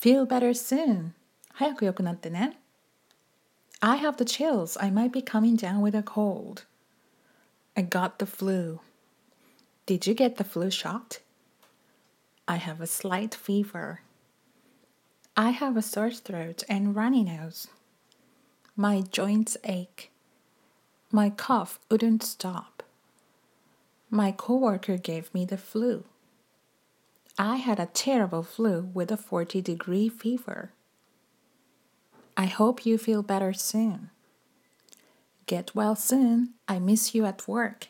Feel better soon. 早く良くなってね。I have the chills. I might be coming down with a cold. I got the flu. Did you get the flu shot? I have a slight fever. I have a sore throat and runny nose. My joints ache. My cough wouldn't stop. My coworker gave me the flu. I had a terrible flu with a 40 degree fever. I hope you feel better soon. Get well soon. I miss you at work.